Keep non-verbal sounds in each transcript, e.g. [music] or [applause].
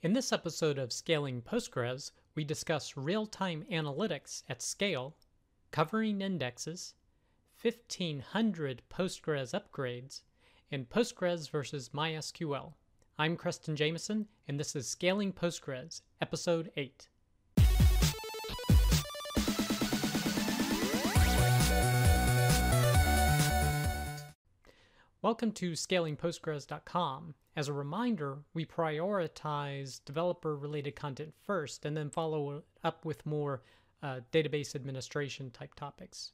In this episode of Scaling Postgres, we discuss real time analytics at scale, covering indexes, 1500 Postgres upgrades, and Postgres versus MySQL. I'm Creston Jamison, and this is Scaling Postgres, Episode 8. Welcome to scalingpostgres.com. As a reminder, we prioritize developer related content first and then follow up with more uh, database administration type topics.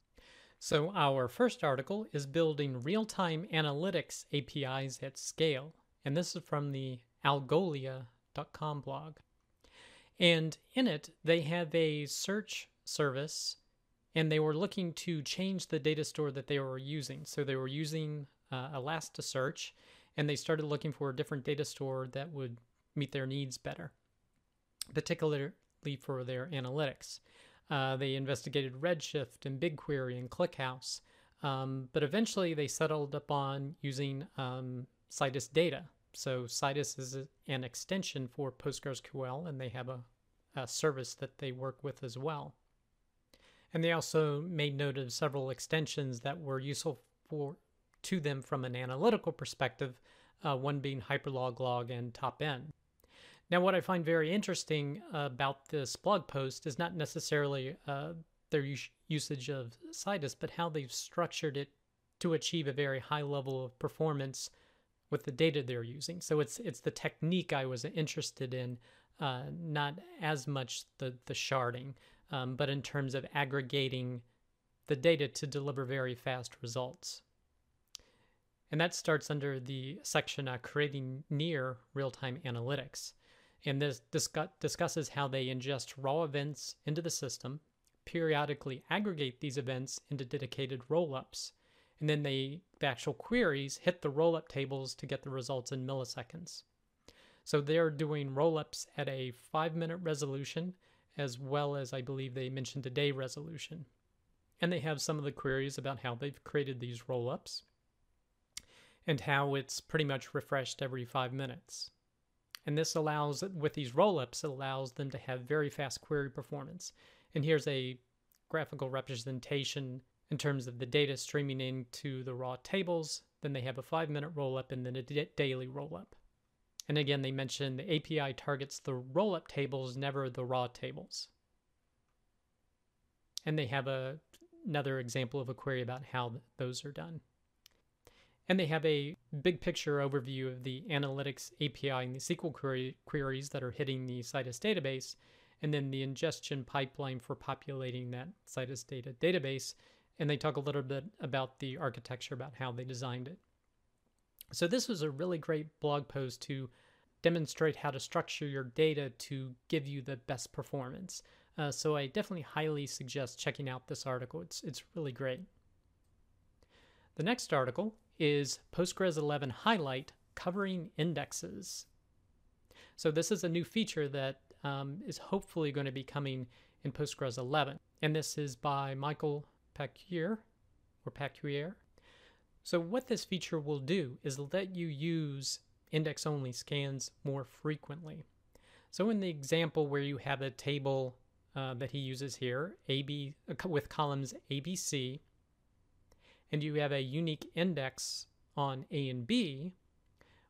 So, our first article is building real time analytics APIs at scale, and this is from the algolia.com blog. And in it, they have a search service and they were looking to change the data store that they were using. So they were using uh, Elasticsearch, and they started looking for a different data store that would meet their needs better, particularly for their analytics. Uh, they investigated Redshift and BigQuery and ClickHouse, um, but eventually they settled upon using um, Citus Data. So Citus is an extension for PostgreSQL, and they have a, a service that they work with as well. And they also made note of several extensions that were useful for to them from an analytical perspective, uh, one being Hyperloglog and Top-N. Now, what I find very interesting about this blog post is not necessarily uh, their us- usage of Citus, but how they've structured it to achieve a very high level of performance with the data they're using. So it's it's the technique I was interested in, uh, not as much the the sharding, um, but in terms of aggregating the data to deliver very fast results. And that starts under the section uh, Creating Near Real Time Analytics. And this discuss- discusses how they ingest raw events into the system, periodically aggregate these events into dedicated roll ups, and then they, the actual queries hit the roll up tables to get the results in milliseconds. So they're doing roll ups at a five minute resolution, as well as I believe they mentioned a day resolution. And they have some of the queries about how they've created these roll ups and how it's pretty much refreshed every five minutes. And this allows, with these rollups, it allows them to have very fast query performance. And here's a graphical representation in terms of the data streaming into the raw tables. Then they have a five minute rollup and then a daily rollup. And again, they mentioned the API targets the rollup tables, never the raw tables. And they have a, another example of a query about how those are done. And they have a big picture overview of the analytics API and the SQL query, queries that are hitting the Citus database, and then the ingestion pipeline for populating that Citus data database. And they talk a little bit about the architecture, about how they designed it. So, this was a really great blog post to demonstrate how to structure your data to give you the best performance. Uh, so, I definitely highly suggest checking out this article. It's, it's really great. The next article is Postgres 11 Highlight covering indexes. So this is a new feature that um, is hopefully going to be coming in Postgres 11. And this is by Michael Paquier or Paquier. So what this feature will do is let you use index-only scans more frequently. So in the example where you have a table uh, that he uses here, AB uh, with columns ABC and you have a unique index on A and B,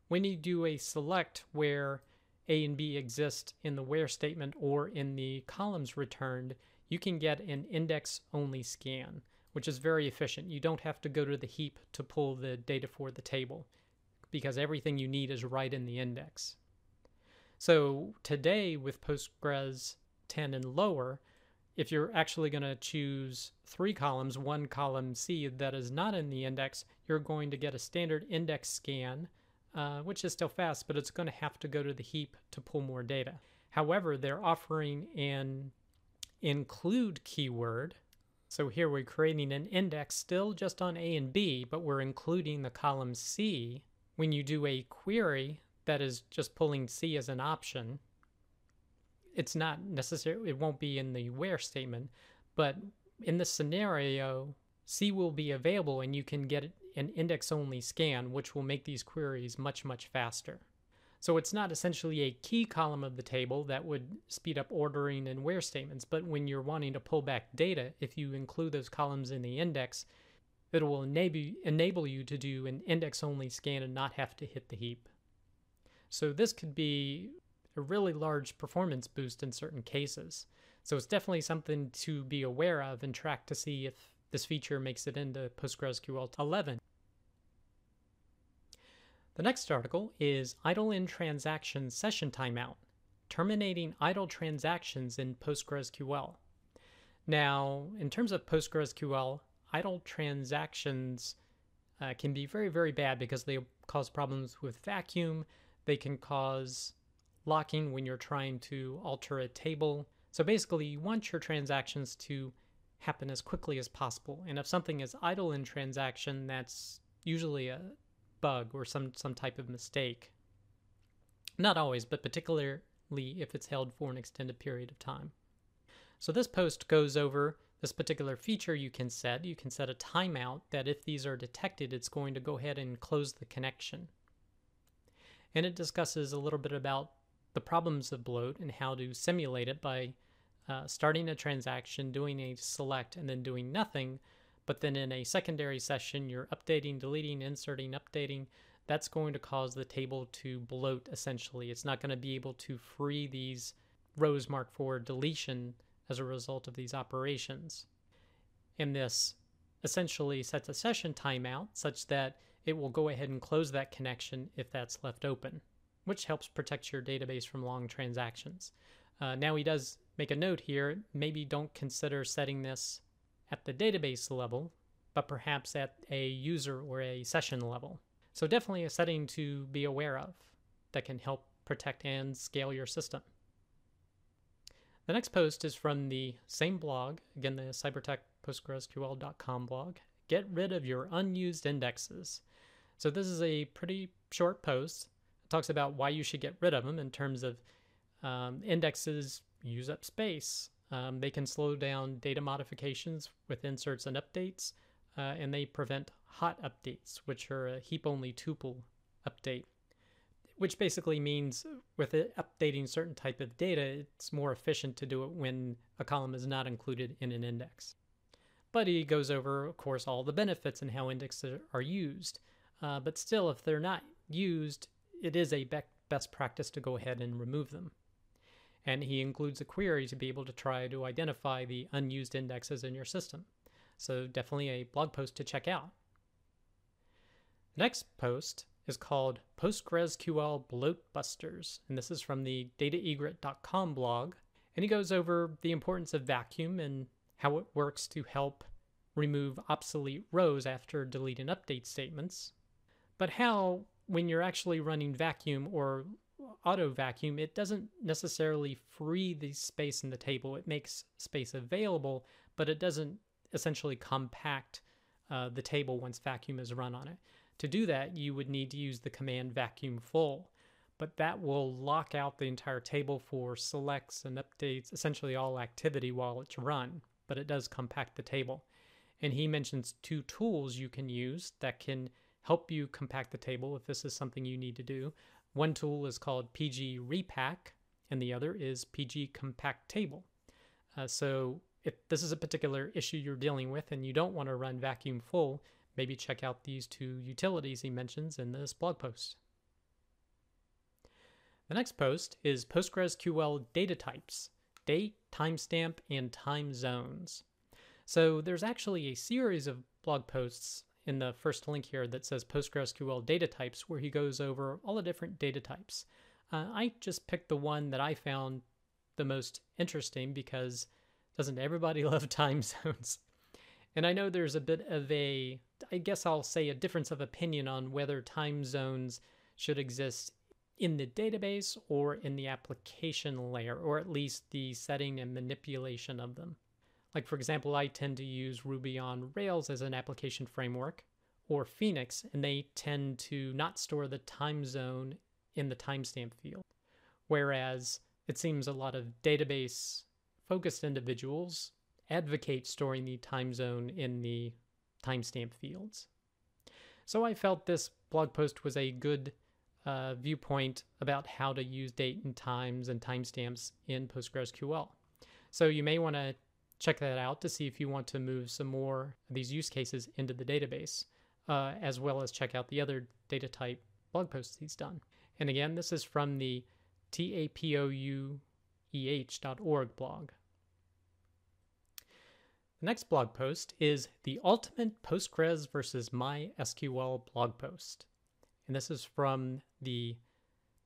when you do a select where A and B exist in the where statement or in the columns returned, you can get an index only scan, which is very efficient. You don't have to go to the heap to pull the data for the table because everything you need is right in the index. So today with Postgres 10 and lower, if you're actually going to choose three columns, one column C that is not in the index, you're going to get a standard index scan, uh, which is still fast, but it's going to have to go to the heap to pull more data. However, they're offering an include keyword. So here we're creating an index still just on A and B, but we're including the column C. When you do a query that is just pulling C as an option, it's not necessarily it won't be in the where statement but in this scenario c will be available and you can get an index only scan which will make these queries much much faster So it's not essentially a key column of the table that would speed up ordering and where statements, but when you're wanting to pull back data, if you include those columns in the index, it will enable, enable you to do an index only scan and not have to hit the heap. So this could be a really large performance boost in certain cases. So it's definitely something to be aware of and track to see if this feature makes it into PostgreSQL 11. The next article is Idle in Transaction Session Timeout, terminating idle transactions in PostgreSQL. Now, in terms of PostgreSQL, idle transactions uh, can be very, very bad because they cause problems with vacuum. They can cause locking when you're trying to alter a table. So basically, you want your transactions to happen as quickly as possible. And if something is idle in transaction, that's usually a bug or some, some type of mistake. Not always, but particularly if it's held for an extended period of time. So this post goes over this particular feature you can set. You can set a timeout that if these are detected, it's going to go ahead and close the connection. And it discusses a little bit about the problems of bloat and how to simulate it by uh, starting a transaction, doing a select, and then doing nothing but then in a secondary session, you're updating, deleting, inserting, updating. That's going to cause the table to bloat essentially. It's not going to be able to free these rows marked for deletion as a result of these operations. And this essentially sets a session timeout such that it will go ahead and close that connection if that's left open, which helps protect your database from long transactions. Uh, now he does make a note here, maybe don't consider setting this at the database level, but perhaps at a user or a session level. So definitely a setting to be aware of that can help protect and scale your system. The next post is from the same blog, again, the cybertecpostgresql.com blog. Get rid of your unused indexes. So this is a pretty short post. Talks about why you should get rid of them in terms of um, indexes use up space, um, they can slow down data modifications with inserts and updates, uh, and they prevent hot updates, which are a heap only tuple update, which basically means with it updating certain type of data, it's more efficient to do it when a column is not included in an index. But he goes over, of course, all the benefits and how indexes are used. Uh, but still, if they're not used, it is a be- best practice to go ahead and remove them and he includes a query to be able to try to identify the unused indexes in your system. So definitely a blog post to check out. Next post is called PostgreSQL Bloat Busters, and this is from the dataegret.com blog. And he goes over the importance of vacuum and how it works to help remove obsolete rows after delete and update statements, but how, when you're actually running vacuum or auto vacuum, it doesn't necessarily free the space in the table. It makes space available, but it doesn't essentially compact uh, the table once vacuum is run on it. To do that, you would need to use the command vacuum full, but that will lock out the entire table for selects and updates, essentially all activity while it's run, but it does compact the table. And he mentions two tools you can use that can help you compact the table if this is something you need to do. One tool is called PG Repack, and the other is PG Compact Table. Uh, so if this is a particular issue you're dealing with and you don't want to run vacuum full, maybe check out these two utilities he mentions in this blog post. The next post is PostgreSQL data types, date, timestamp, and time zones. So there's actually a series of blog posts in the first link here that says PostgreSQL data types, where he goes over all the different data types. Uh, I just picked the one that I found the most interesting because doesn't everybody [laughs] love time zones? And I know there's a bit of a, I guess I'll say, a difference of opinion on whether time zones should exist in the database or in the application layer, or at least the setting and manipulation of them. Like for example, I tend to use Ruby on Rails as an application framework or Phoenix, and they tend to not store the time zone in the timestamp field. Whereas it seems a lot of database focused individuals advocate storing the time zone in the timestamp fields. So I felt this blog post was a good uh, viewpoint about how to use date and times and timestamps in PostgreSQL. So you may want to check that out to see if you want to move some more of these use cases into the database, uh, as well as check out the other data type blog posts he's done. And again, this is from the tapoueh.org blog. The next blog post is the ultimate Postgres versus MySQL blog post. And this is from the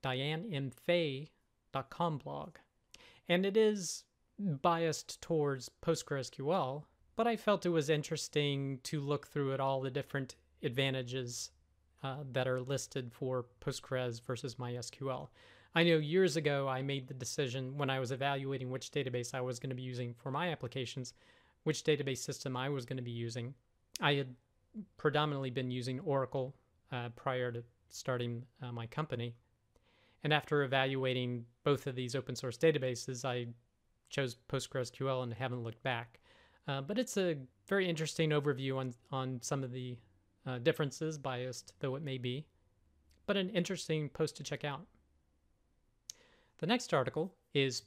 dianemfay.com blog. And it is biased towards PostgreSQL, but I felt it was interesting to look through at all the different advantages uh, that are listed for Postgres versus MySQL. I know years ago I made the decision when I was evaluating which database I was going to be using for my applications, which database system I was going to be using. I had predominantly been using Oracle uh, prior to starting uh, my company. And after evaluating both of these open source databases, I chose PostgreSQL and haven't looked back. Uh, but it's a very interesting overview on, on some of the uh, differences, biased though it may be, but an interesting post to check out. The next article is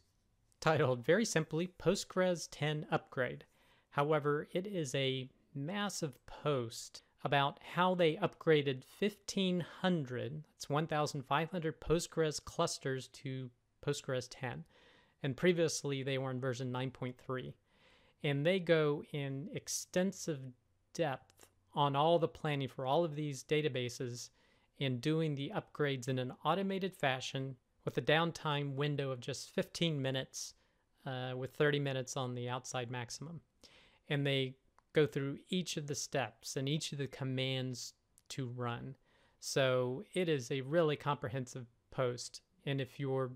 titled very simply Postgres 10 Upgrade. However, it is a massive post about how they upgraded 1500, that's 1500 Postgres clusters to Postgres 10. And previously they were in version 9.3. And they go in extensive depth on all the planning for all of these databases and doing the upgrades in an automated fashion with a downtime window of just 15 minutes uh, with 30 minutes on the outside maximum. And they go through each of the steps and each of the commands to run. So it is a really comprehensive post. And if you're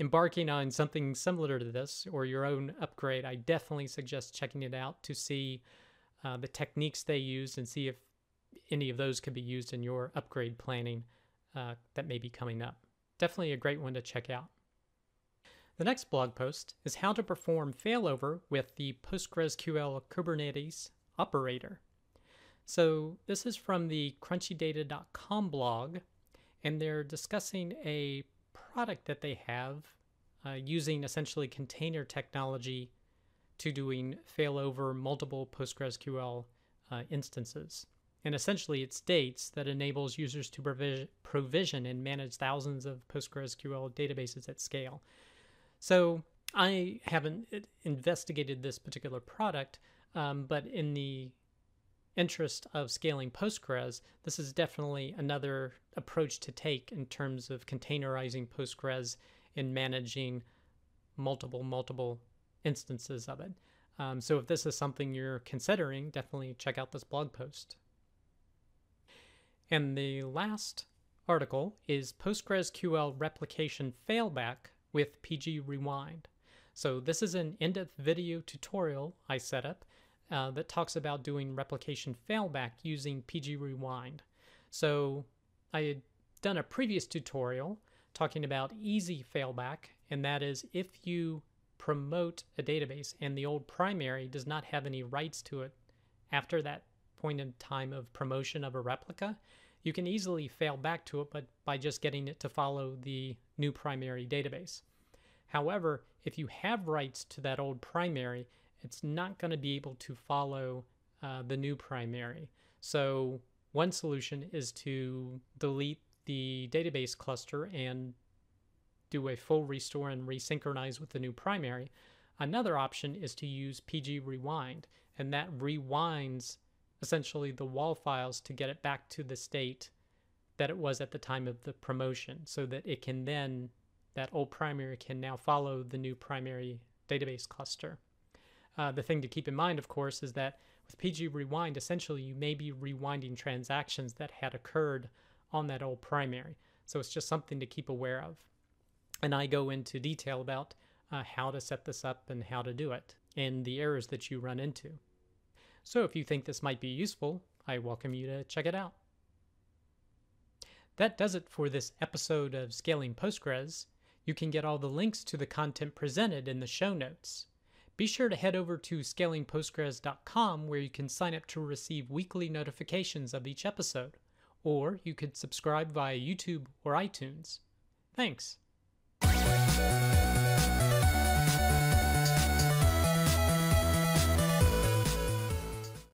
embarking on something similar to this or your own upgrade, I definitely suggest checking it out to see uh, the techniques they use and see if any of those could be used in your upgrade planning uh, that may be coming up. Definitely a great one to check out. The next blog post is how to perform failover with the PostgreSQL Kubernetes operator. So this is from the crunchydata.com blog, and they're discussing a product that they have uh, using essentially container technology to doing failover multiple PostgreSQL uh, instances. And essentially, it's dates that enables users to provision, provision and manage thousands of PostgreSQL databases at scale. So I haven't uh, investigated this particular product, um, but in the interest of scaling Postgres, this is definitely another approach to take in terms of containerizing Postgres and managing multiple, multiple instances of it. Um, so if this is something you're considering, definitely check out this blog post. And the last article is PostgreSQL replication failback with PG Rewind. So this is an in-depth video tutorial I set up uh, that talks about doing replication failback using PG Rewind. So I had done a previous tutorial talking about easy failback, and that is if you promote a database and the old primary does not have any writes to it after that point in time of promotion of a replica, you can easily fail back to it but by just getting it to follow the new primary database. However, if you have writes to that old primary, it's not going to be able to follow uh, the new primary. So one solution is to delete the database cluster and do a full restore and resynchronize with the new primary. Another option is to use PG Rewind, and that rewinds essentially the WAL files to get it back to the state that it was at the time of the promotion so that it can then, that old primary can now follow the new primary database cluster. Uh, the thing to keep in mind, of course, is that with PG Rewind, essentially you may be rewinding transactions that had occurred on that old primary. So it's just something to keep aware of. And I go into detail about uh, how to set this up and how to do it and the errors that you run into. So if you think this might be useful, I welcome you to check it out. That does it for this episode of Scaling Postgres. You can get all the links to the content presented in the show notes. Be sure to head over to scalingpostgres.com where you can sign up to receive weekly notifications of each episode, or you could subscribe via YouTube or iTunes. Thanks.